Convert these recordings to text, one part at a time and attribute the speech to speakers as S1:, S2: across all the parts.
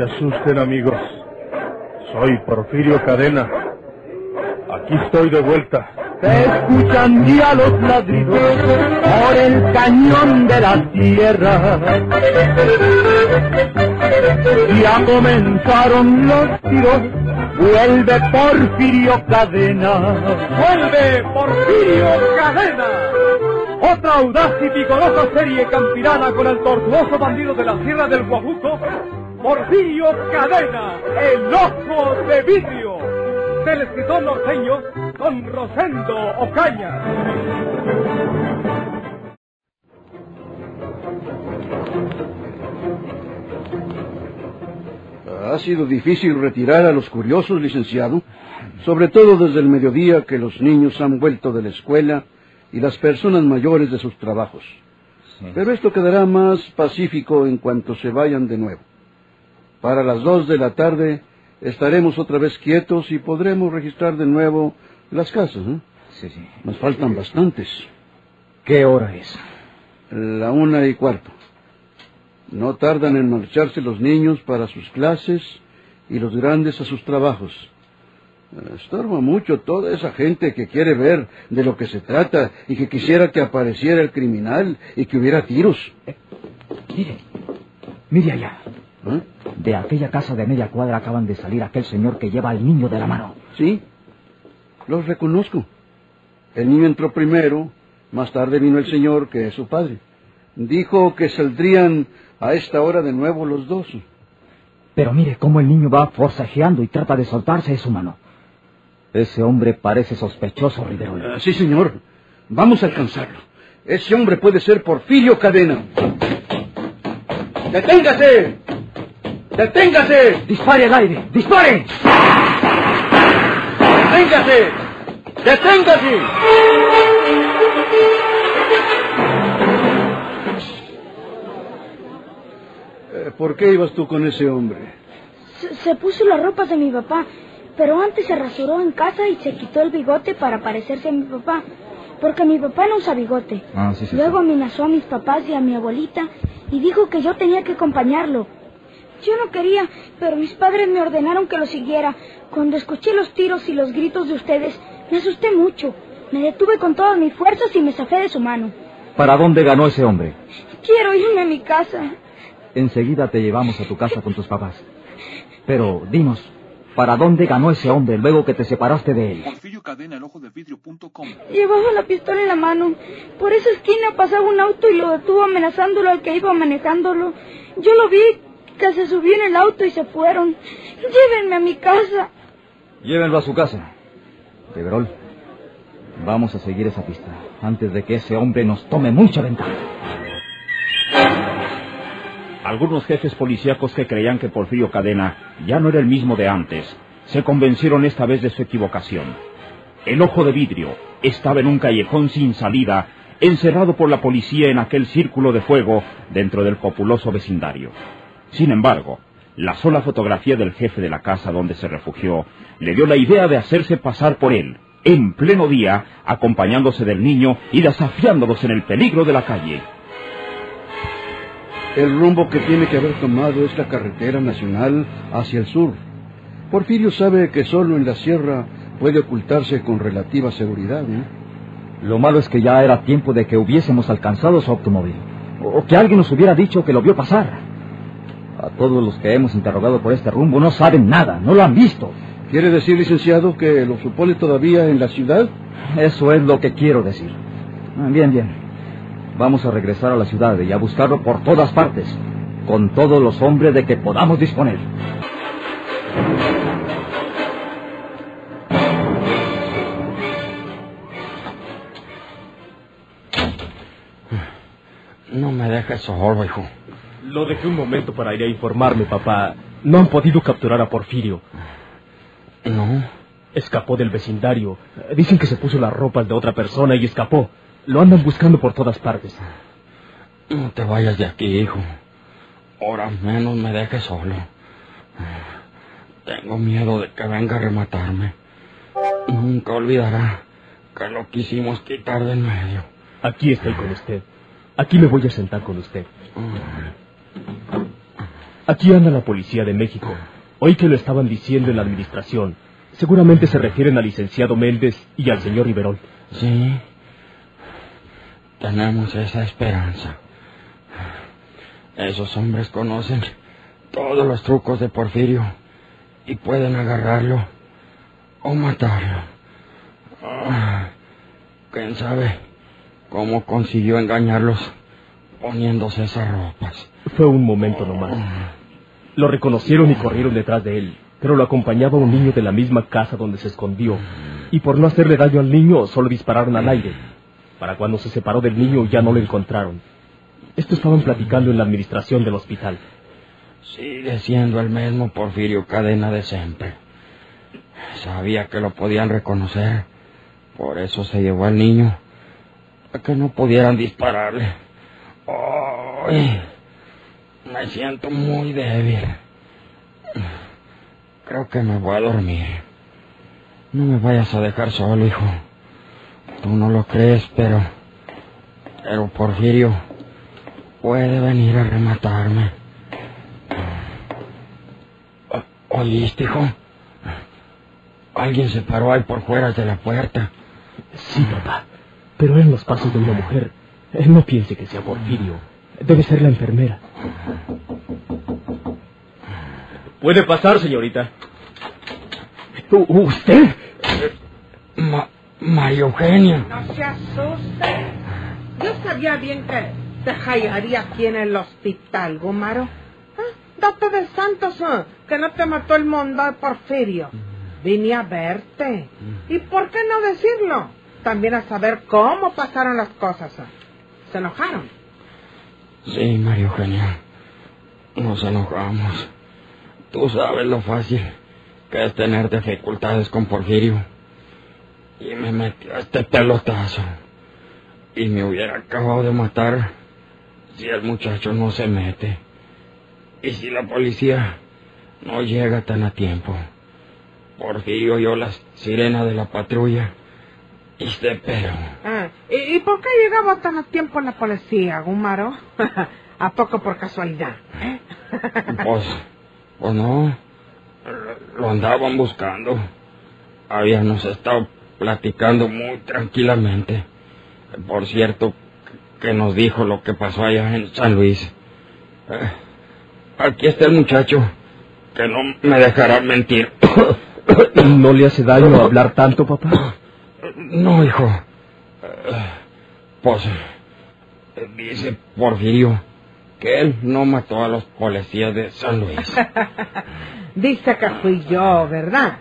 S1: se asusten, amigos. Soy Porfirio Cadena. Aquí estoy de vuelta.
S2: Se escuchan ya los ladridos por el cañón de la tierra. Ya comenzaron los tiros, vuelve Porfirio Cadena.
S3: ¡Vuelve Porfirio Cadena! Otra audaz y vigorosa serie campirana con el tortuoso bandido de la Sierra del Guajuco, Porfirio Cadena, el ojo de vidrio, del escritor norteño Don Rosendo Ocaña.
S4: Ha sido difícil retirar a los curiosos, licenciado, sobre todo desde el mediodía que los niños han vuelto de la escuela y las personas mayores de sus trabajos. Pero esto quedará más pacífico en cuanto se vayan de nuevo. Para las dos de la tarde estaremos otra vez quietos y podremos registrar de nuevo las casas. ¿eh?
S5: Sí, sí.
S4: Nos faltan bastantes.
S5: ¿Qué hora es?
S4: La una y cuarto. No tardan en marcharse los niños para sus clases y los grandes a sus trabajos. Estorba mucho toda esa gente que quiere ver de lo que se trata y que quisiera que apareciera el criminal y que hubiera tiros.
S5: Mire, mire allá.
S4: ¿Eh?
S5: De aquella casa de media cuadra acaban de salir aquel señor que lleva al niño de la mano.
S4: Sí, los reconozco. El niño entró primero, más tarde vino el señor, que es su padre. Dijo que saldrían a esta hora de nuevo los dos.
S5: Pero mire cómo el niño va forcejeando y trata de soltarse de su mano. Ese hombre parece sospechoso, Riverol.
S4: Ah, sí, señor. Vamos a alcanzarlo. Ese hombre puede ser Porfirio Cadena. ¡Deténgase! ¡Deténgase!
S5: ¡Dispare al aire! ¡Dispare!
S4: ¡Deténgase! ¡Deténgase! Eh, ¿Por qué ibas tú con ese hombre?
S6: Se, se puso las ropas de mi papá, pero antes se rasuró en casa y se quitó el bigote para parecerse a mi papá, porque mi papá no usa bigote.
S5: Ah, sí, sí.
S6: Luego amenazó a mis papás y a mi abuelita y dijo que yo tenía que acompañarlo. Yo no quería, pero mis padres me ordenaron que lo siguiera. Cuando escuché los tiros y los gritos de ustedes, me asusté mucho. Me detuve con todas mis fuerzas y me zafé de su mano.
S5: ¿Para dónde ganó ese hombre?
S6: Quiero irme a mi casa.
S5: Enseguida te llevamos a tu casa con tus papás. Pero dinos, ¿para dónde ganó ese hombre luego que te separaste de él?
S7: Porfirio Cadena, el ojo de vidrio.com.
S6: Llevaba la pistola en la mano. Por esa esquina pasaba un auto y lo detuvo amenazándolo al que iba manejándolo. Yo lo vi se subió en el auto y se fueron. Llévenme a mi casa.
S5: Llévenlo a su casa. Riverol, vamos a seguir esa pista antes de que ese hombre nos tome mucha ventaja.
S8: Algunos jefes policíacos que creían que Porfirio Cadena ya no era el mismo de antes, se convencieron esta vez de su equivocación. El ojo de vidrio estaba en un callejón sin salida, encerrado por la policía en aquel círculo de fuego dentro del populoso vecindario. Sin embargo, la sola fotografía del jefe de la casa donde se refugió le dio la idea de hacerse pasar por él, en pleno día, acompañándose del niño y desafiándolos en el peligro de la calle.
S4: El rumbo que tiene que haber tomado es la carretera nacional hacia el sur. Porfirio sabe que solo en la sierra puede ocultarse con relativa seguridad. ¿no?
S5: Lo malo es que ya era tiempo de que hubiésemos alcanzado su automóvil. O que alguien nos hubiera dicho que lo vio pasar. A todos los que hemos interrogado por este rumbo no saben nada, no lo han visto.
S4: ¿Quiere decir, licenciado, que lo supone todavía en la ciudad?
S5: Eso es lo que quiero decir. Ah, Bien, bien. Vamos a regresar a la ciudad y a buscarlo por todas partes, con todos los hombres de que podamos disponer.
S9: No me dejes solo, hijo.
S1: Lo dejé un momento para ir a informarme, papá. No han podido capturar a Porfirio.
S9: No.
S1: Escapó del vecindario. Dicen que se puso las ropas de otra persona y escapó. Lo andan buscando por todas partes.
S9: No te vayas de aquí, hijo. Ahora menos me dejes solo. Tengo miedo de que venga a rematarme. Nunca olvidará que lo quisimos quitar del medio.
S1: Aquí estoy con usted. Aquí me voy a sentar con usted. Aquí anda la policía de México. Oí que lo estaban diciendo en la administración. Seguramente se refieren al licenciado Méndez y al señor Riverol.
S9: Sí. Tenemos esa esperanza. Esos hombres conocen todos los trucos de Porfirio y pueden agarrarlo o matarlo. Ah, ¿Quién sabe cómo consiguió engañarlos poniéndose esas ropas?
S1: Fue un momento nomás. Lo reconocieron y corrieron detrás de él, pero lo acompañaba un niño de la misma casa donde se escondió. Y por no hacerle daño al niño, solo dispararon al aire. Para cuando se separó del niño ya no lo encontraron. Esto estaban platicando en la administración del hospital.
S9: Sigue siendo el mismo Porfirio Cadena de siempre. Sabía que lo podían reconocer. Por eso se llevó al niño. Para que no pudieran dispararle. Ay, me siento muy débil. Creo que me voy a dormir. No me vayas a dejar solo, hijo. Tú no lo crees, pero... Pero Porfirio puede venir a rematarme. ¿Oíste, hijo? Alguien se paró ahí por fuera de la puerta.
S1: Sí, papá. Pero eran los pasos de una mujer. Eh, No piense que sea Porfirio. Debe ser la enfermera. Puede pasar, señorita. U- ¿Usted?
S9: Ma María Eugenia.
S10: No se asuste. Yo sabía bien que te hallaría aquí en el hospital, Gumaro. Ah, Date de santos, ah, que no te mató el mundo de Porfirio. Vine a verte. ¿Y por qué no decirlo? También a saber cómo pasaron las cosas. ah. ¿Se enojaron?
S9: Sí, María Eugenia. Nos enojamos. Tú sabes lo fácil que es tener dificultades con Porfirio. Y me metió este pelotazo. Y me hubiera acabado de matar si el muchacho no se mete. Y si la policía no llega tan a tiempo. Porfirio oyó la sirena de la patrulla y se pero.
S10: Ah, ¿y, y por qué llegaba tan a tiempo la policía, Gumaro? ¿A poco por casualidad? eh?
S9: Pues, pues no. Lo andaban buscando. Habíamos estado platicando muy tranquilamente. Por cierto, que nos dijo lo que pasó allá en San Luis. Eh, aquí está el muchacho, que no me dejará mentir.
S1: ¿No le hace daño hablar tanto, papá?
S9: No, hijo. Pues, dice Porfirio que él no mató a los policías de San Luis.
S10: Dice que fui yo, ¿verdad?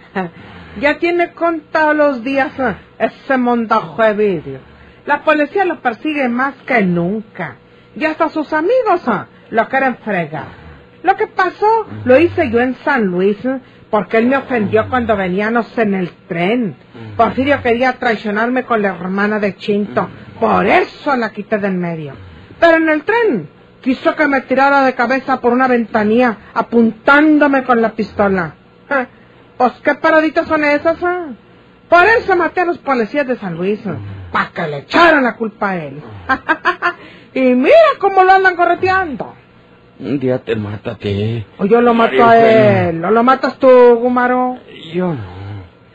S10: Ya tiene contado los días ese montajo de vidrio. La policía lo persigue más que nunca. Y hasta sus amigos eh, lo quieren fregar. Lo que pasó lo hice yo en San Luis porque él me ofendió cuando veníamos en el tren. Porfirio quería traicionarme con la hermana de Chinto. Por eso la quité del medio. Pero en el tren quiso que me tirara de cabeza por una ventanilla apuntándome con la pistola. Ja, Pues qué paraditas son esas. ah? Por eso maté a los policías de San Luis. Para que le echaran la culpa a él. y mira cómo lo andan correteando.
S9: Un día te mata a ti.
S10: O yo lo mato
S9: María
S10: a él. O lo matas tú, Gumaro.
S9: Yo no.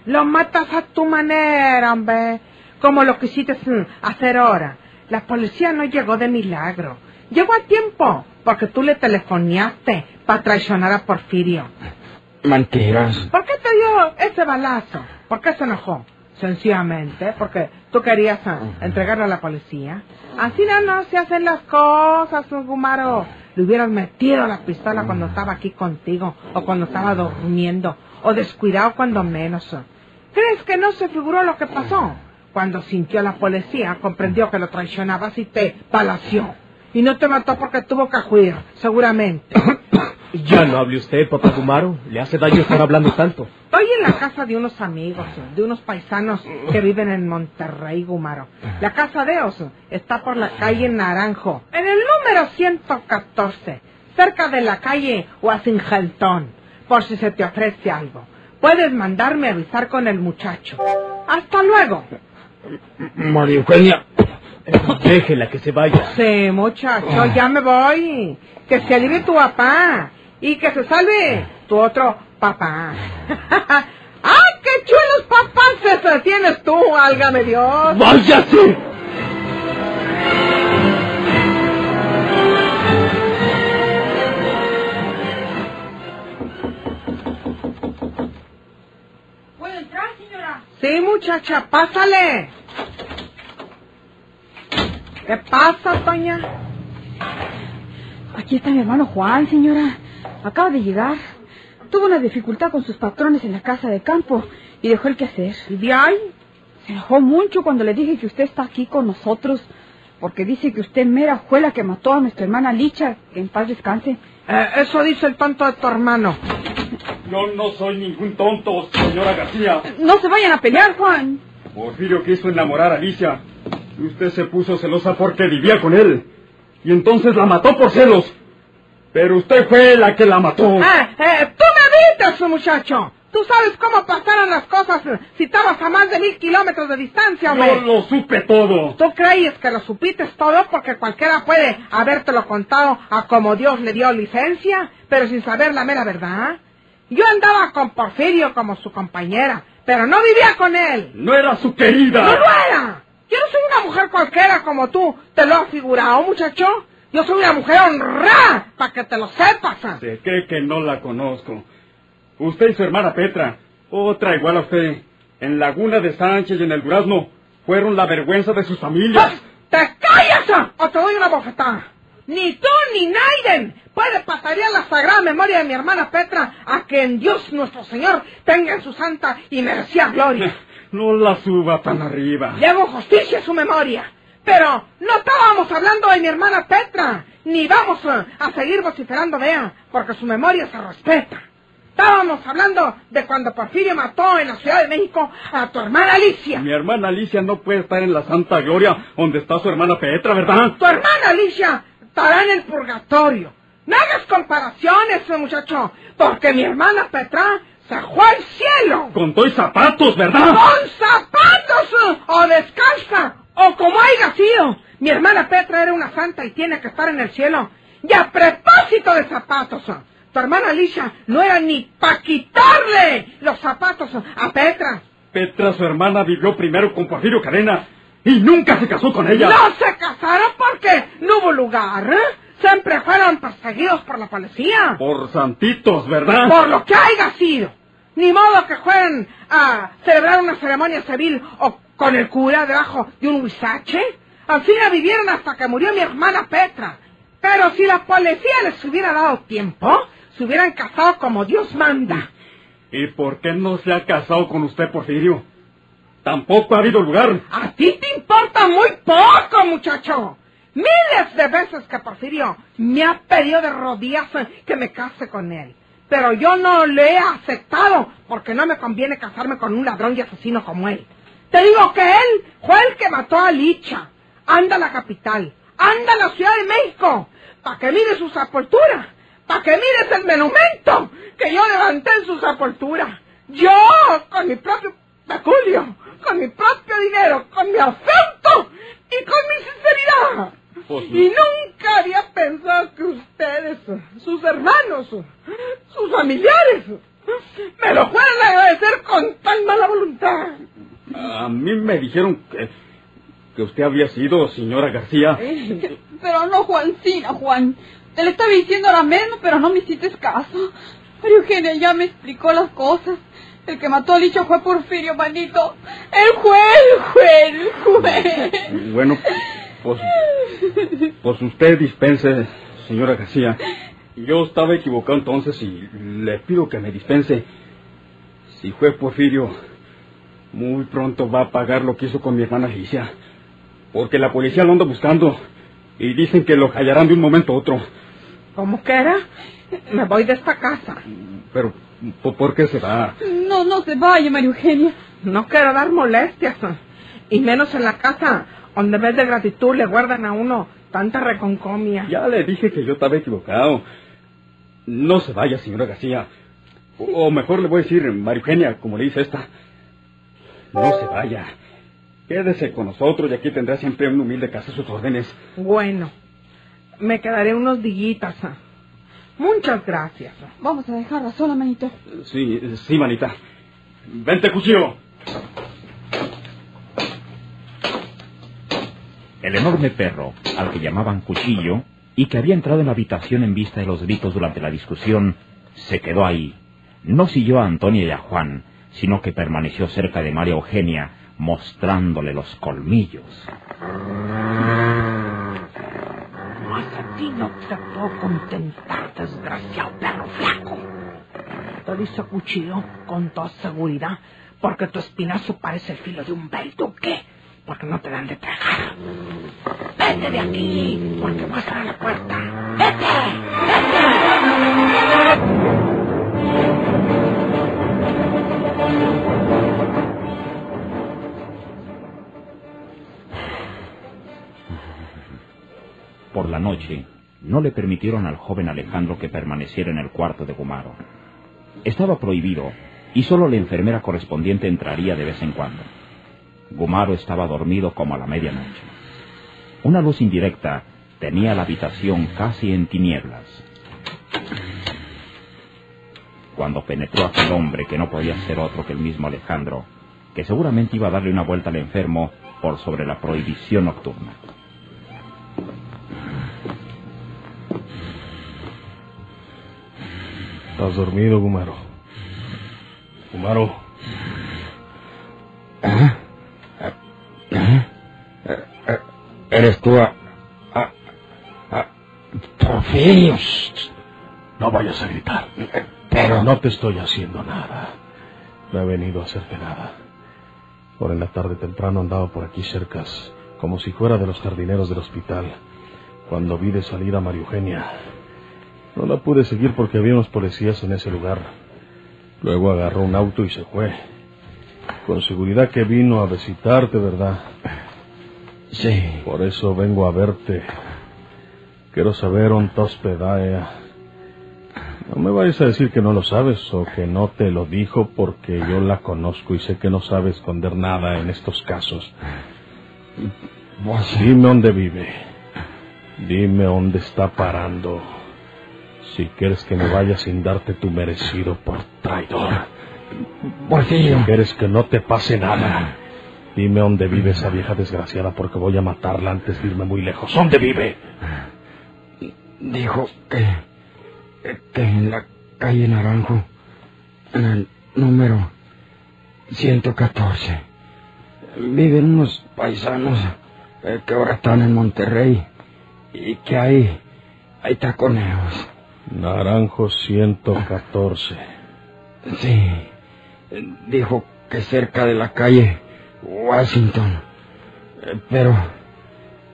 S10: Lo matas a tu manera, hombre. Como lo quisiste mm, hacer ahora. La policía no llegó de milagro. Llegó a tiempo, porque tú le telefoneaste para traicionar a Porfirio.
S9: Mentiras.
S10: ¿Por qué te dio ese balazo? ¿Por qué se enojó? Sencillamente, porque tú querías ah, entregarlo a la policía. Así no, no se hacen las cosas, Gumaro. Le hubieras metido la pistola cuando estaba aquí contigo, o cuando estaba durmiendo, o descuidado cuando menos. ¿Crees que no se figuró lo que pasó? Cuando sintió la policía, comprendió que lo traicionabas y te balació. Y no te mató porque tuvo que huir, seguramente.
S1: Ya no hable usted, papá Gumaro. Le hace daño estar hablando tanto.
S10: Estoy en la casa de unos amigos, de unos paisanos que viven en Monterrey, Gumaro. La casa de ellos está por la calle Naranjo, en el número 114, cerca de la calle Washington, por si se te ofrece algo. Puedes mandarme a avisar con el muchacho. Hasta luego.
S9: María Eugenia.
S1: Déjela que se vaya.
S10: Sí, muchacho, ya me voy. Que se alivie tu papá. Y que se salve tu otro papá. ¡Ah, qué chulos papás tienes tú, álgame Dios!
S3: ¡Váyase!
S6: ¿Puedo entrar, señora?
S10: Sí, muchacha, pásale. ¿Qué pasa, Toña?
S11: Aquí está mi hermano Juan, señora. Acaba de llegar. Tuvo una dificultad con sus patrones en la casa de campo y dejó el quehacer.
S10: ¿Y de ahí?
S11: Se enojó mucho cuando le dije que usted está aquí con nosotros, porque dice que usted mera fue la que mató a nuestra hermana Licha, que en paz descanse.
S10: Eh, eso dice el tonto de tu hermano.
S3: Yo no soy ningún tonto, señora García.
S11: No se vayan a pelear, Juan.
S3: Porfirio quiso enamorar a Alicia. Y usted se puso celosa porque vivía con él. Y entonces la mató por celos. Pero usted fue la que la mató.
S10: Eh, eh, tú me evitas, muchacho. Tú sabes cómo pasaron las cosas si estabas a más de mil kilómetros de distancia,
S3: Yo
S10: güey.
S3: lo supe todo.
S10: ¿Tú crees que lo supiste todo porque cualquiera puede habértelo contado a como Dios le dio licencia, pero sin saber la mera verdad? Yo andaba con Porfirio como su compañera, pero no vivía con él.
S3: No era su querida.
S10: ¡No lo era! Yo no soy una mujer cualquiera como tú, te lo has figurado, muchacho. Yo soy una mujer honrada, para que te lo sepas.
S3: Se cree que no la conozco. Usted y su hermana Petra, otra igual a usted, en Laguna de Sánchez y en el Durazno, fueron la vergüenza de sus familias.
S10: ¡Te callas o te doy una bofetada! Ni tú ni Naiden puede pasar la sagrada memoria de mi hermana Petra a que en Dios nuestro Señor tenga en su santa y merecida gloria.
S3: No la suba tan arriba.
S10: Le hago justicia a su memoria. Pero no estábamos hablando de mi hermana Petra, ni vamos a, seguir vociferando de ella, porque su memoria se respeta. Estábamos hablando de cuando Porfirio mató en la Ciudad de México a tu hermana Alicia.
S3: Mi hermana Alicia no puede estar en la Santa Gloria donde está su hermana Petra, ¿verdad?
S10: Tu hermana Alicia estará en el purgatorio. No hagas comparaciones, muchacho, porque mi hermana Petra se fue al cielo.
S3: Con toy zapatos, ¿verdad?
S10: ¡Con zapatos! O descalza, o como haya sido. Mi hermana Petra era una santa y tiene que estar en el cielo. Y a propósito de zapatos, tu hermana Alicia no era ni para quitarle los zapatos a Petra.
S3: Petra, su hermana, vivió primero con Porfirio Cadena y nunca se casó con ella.
S10: No se casaron porque no hubo lugar. ¿eh? Siempre fueron perseguidos por la policía.
S3: Por santitos, ¿verdad?
S10: Por lo que haya sido. Ni modo que fueran a celebrar una ceremonia civil o con el cura debajo de un huizache. Al fin la vivieron hasta que murió mi hermana Petra. Pero si la policía les hubiera dado tiempo, se hubieran casado como Dios manda.
S3: ¿Y por qué no se ha casado con usted, Porfirio? Tampoco ha habido lugar.
S10: A ti te importa muy poco, muchacho. Miles de veces que Porfirio me ha pedido de rodillas que me case con él. Pero yo no le he aceptado porque no me conviene casarme con un ladrón y asesino como él. Te digo que él fue el que mató a Licha. Anda a la capital, anda a la Ciudad de México, para que mire su sepultura, para que mires el monumento que yo levanté en su sepultura. Yo, con mi propio peculio, con mi propio dinero, con mi afecto y con mi sinceridad.
S3: Pues,
S10: Y nunca había pensado que ustedes, sus hermanos, sus familiares, me lo fueran a agradecer con tan mala voluntad.
S3: A mí me dijeron que, que usted había sido señora García.
S11: Pero no, Juancina, Juan. Te lo estaba diciendo ahora mismo, pero no me hiciste caso. María Eugenia ya me explicó las cosas. El que mató a Licho fue Porfirio, manito. El juez, el juez, el juez.
S3: Bueno, pues, pues usted dispense, señora García. Yo estaba equivocado entonces y le pido que me dispense. Si fue Porfirio, muy pronto va a pagar lo que hizo con mi hermana Alicia. Porque la policía lo anda buscando y dicen que lo hallarán de un momento a otro.
S10: ¿Cómo que era? Me voy de esta casa.
S3: Pero, ¿por por qué se va?
S11: No, no se vaya, María Eugenia.
S10: No quiero dar molestias. Y menos en la casa, donde en vez de gratitud le guardan a uno tanta reconcomia.
S3: Ya le dije que yo estaba equivocado. No se vaya, señora García. O, o mejor le voy a decir, María Eugenia, como le dice esta. No se vaya. Quédese con nosotros y aquí tendrá siempre un humilde casa a sus órdenes.
S10: Bueno, me quedaré unos dillitas. Muchas gracias.
S11: Vamos a dejarla sola, manito.
S3: Sí, sí, manita. Vente, cuchillo.
S8: El enorme perro, al que llamaban Cuchillo, y que había entrado en la habitación en vista de los gritos durante la discusión, se quedó ahí. No siguió a Antonia y a Juan, sino que permaneció cerca de María Eugenia, mostrándole los colmillos.
S10: No te puedo contentar, desgraciado perro flaco. Te dice cuchillo con toda seguridad, porque tu espinazo parece el filo de un duque, porque no te dan de tragar. Vete de aquí, porque vas a la puerta. ¡Vete! ¡Vete!
S8: Por la noche, no le permitieron al joven Alejandro que permaneciera en el cuarto de Gumaro. Estaba prohibido y solo la enfermera correspondiente entraría de vez en cuando. Gumaro estaba dormido como a la medianoche. Una luz indirecta tenía la habitación casi en tinieblas. Cuando penetró aquel hombre que no podía ser otro que el mismo Alejandro, que seguramente iba a darle una vuelta al enfermo por sobre la prohibición nocturna.
S1: ¿Estás dormido, Gumaro? Gumaro.
S9: ¿Ah? ¿Ah? ¿Ah? ¿Eres tú a... a... a... Porfirio?
S1: No vayas a gritar.
S9: Pero...
S1: No te estoy haciendo nada. No he venido a hacerte nada. Por en la tarde temprano andaba por aquí cercas, como si fuera de los jardineros del hospital, cuando vi de salir a María Eugenia. No la pude seguir porque había unos policías en ese lugar. Luego agarró un auto y se fue. Con seguridad que vino a visitarte, ¿verdad?
S9: Sí.
S1: Por eso vengo a verte. Quiero saber dónde está hospedada. No me vayas a decir que no lo sabes o que no te lo dijo porque yo la conozco y sé que no sabe esconder nada en estos casos. Dime dónde vive. Dime dónde está parando. Si quieres que me vaya sin darte tu merecido por traidor.
S9: Porfirio.
S1: Si quieres que no te pase nada. Dime dónde vive esa vieja desgraciada porque voy a matarla antes de irme muy lejos. ¿Dónde vive?
S9: Dijo que... que en la calle Naranjo, en el número 114, viven unos paisanos eh, que ahora están en Monterrey y que hay... hay taconeos.
S1: Naranjo 114.
S9: Sí. Dijo que cerca de la calle Washington. Eh, Pero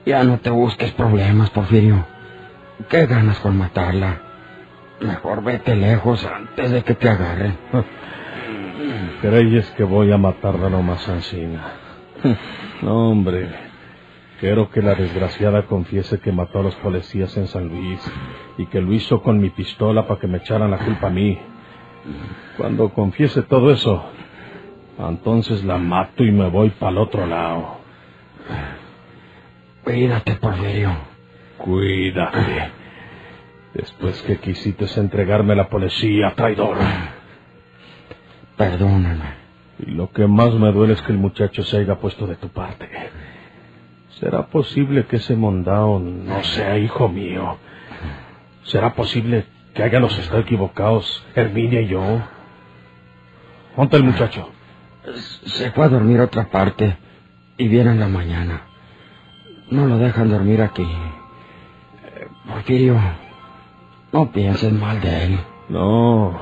S9: ya no te busques problemas, Porfirio. ¿Qué ganas con matarla? Mejor vete lejos antes de que te agarren.
S1: ¿Creyes que voy a matarla nomás Ancina? No, hombre. Quiero que la desgraciada confiese que mató a los policías en San Luis y que lo hizo con mi pistola para que me echaran la culpa a mí. Cuando confiese todo eso, entonces la mato y me voy para el otro lado.
S9: Cuídate, Porfirio.
S1: Cuídate. Después que quisiste entregarme a la policía, traidor.
S9: Perdóname.
S1: Y lo que más me duele es que el muchacho se haya puesto de tu parte. ¿Será posible que ese mondao no sea hijo mío? ¿Será posible que hayamos estado equivocados, Herminia y yo? ¿Dónde el muchacho?
S9: Se fue a dormir a otra parte y viene en la mañana. No lo dejan dormir aquí. Porfirio, no pienses mal de él.
S1: No.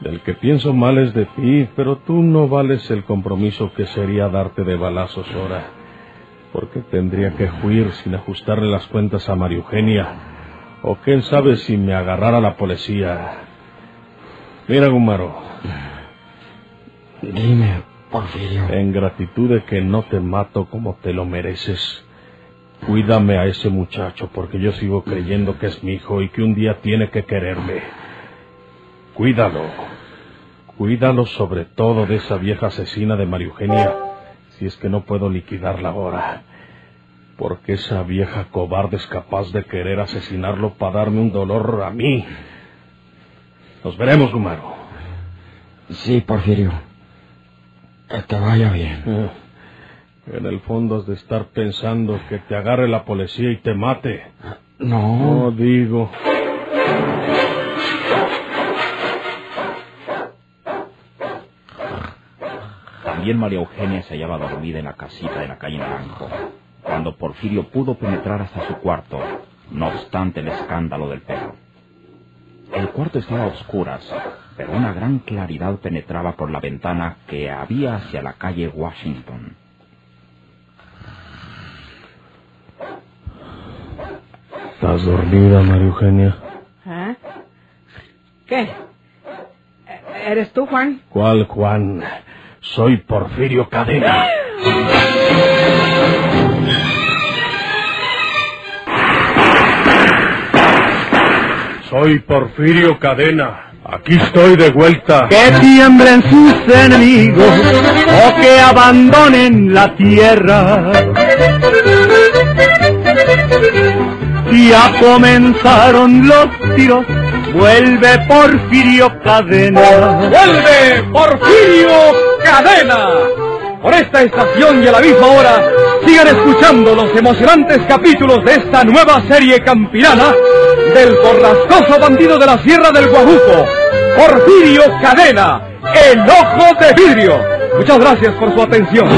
S1: Del que pienso mal es de ti, pero tú no vales el compromiso que sería darte de balazos ahora. Porque tendría que huir sin ajustarle las cuentas a María Eugenia. O quién sabe si me agarrara la policía. Mira, Gumaro.
S9: Dime, Porfirio.
S1: En gratitud de que no te mato como te lo mereces, cuídame a ese muchacho porque yo sigo creyendo que es mi hijo y que un día tiene que quererme. Cuídalo. Cuídalo sobre todo de esa vieja asesina de María Eugenia, si es que no puedo liquidarla ahora. Porque esa vieja cobarde es capaz de querer asesinarlo para darme un dolor a mí. Nos veremos, Gumaro.
S9: Sí, Porfirio. Que te vaya bien.
S1: Eh, En el fondo has de estar pensando que te agarre la policía y te mate.
S9: No.
S1: No digo.
S8: También María Eugenia se hallaba dormida en la casita de la calle Naranjo, cuando Porfirio pudo penetrar hasta su cuarto, no obstante el escándalo del perro. El cuarto estaba a oscuras, pero una gran claridad penetraba por la ventana que había hacia la calle Washington.
S1: ¿Estás dormida, María Eugenia?
S10: ¿Eh? ¿Qué? ¿E- ¿Eres tú, Juan?
S1: ¿Cuál, Juan? Soy Porfirio Cadena. Soy Porfirio Cadena. Aquí estoy de vuelta.
S2: Que tiemblen sus enemigos o que abandonen la tierra. Ya comenzaron los tiros, vuelve Porfirio Cadena.
S3: ¡Vuelve Porfirio Cadena! Por esta estación y a la misma hora, sigan escuchando los emocionantes capítulos de esta nueva serie campirana del borrascoso bandido de la Sierra del Guajuco, Porfirio Cadena, el ojo de vidrio. Muchas gracias por su atención.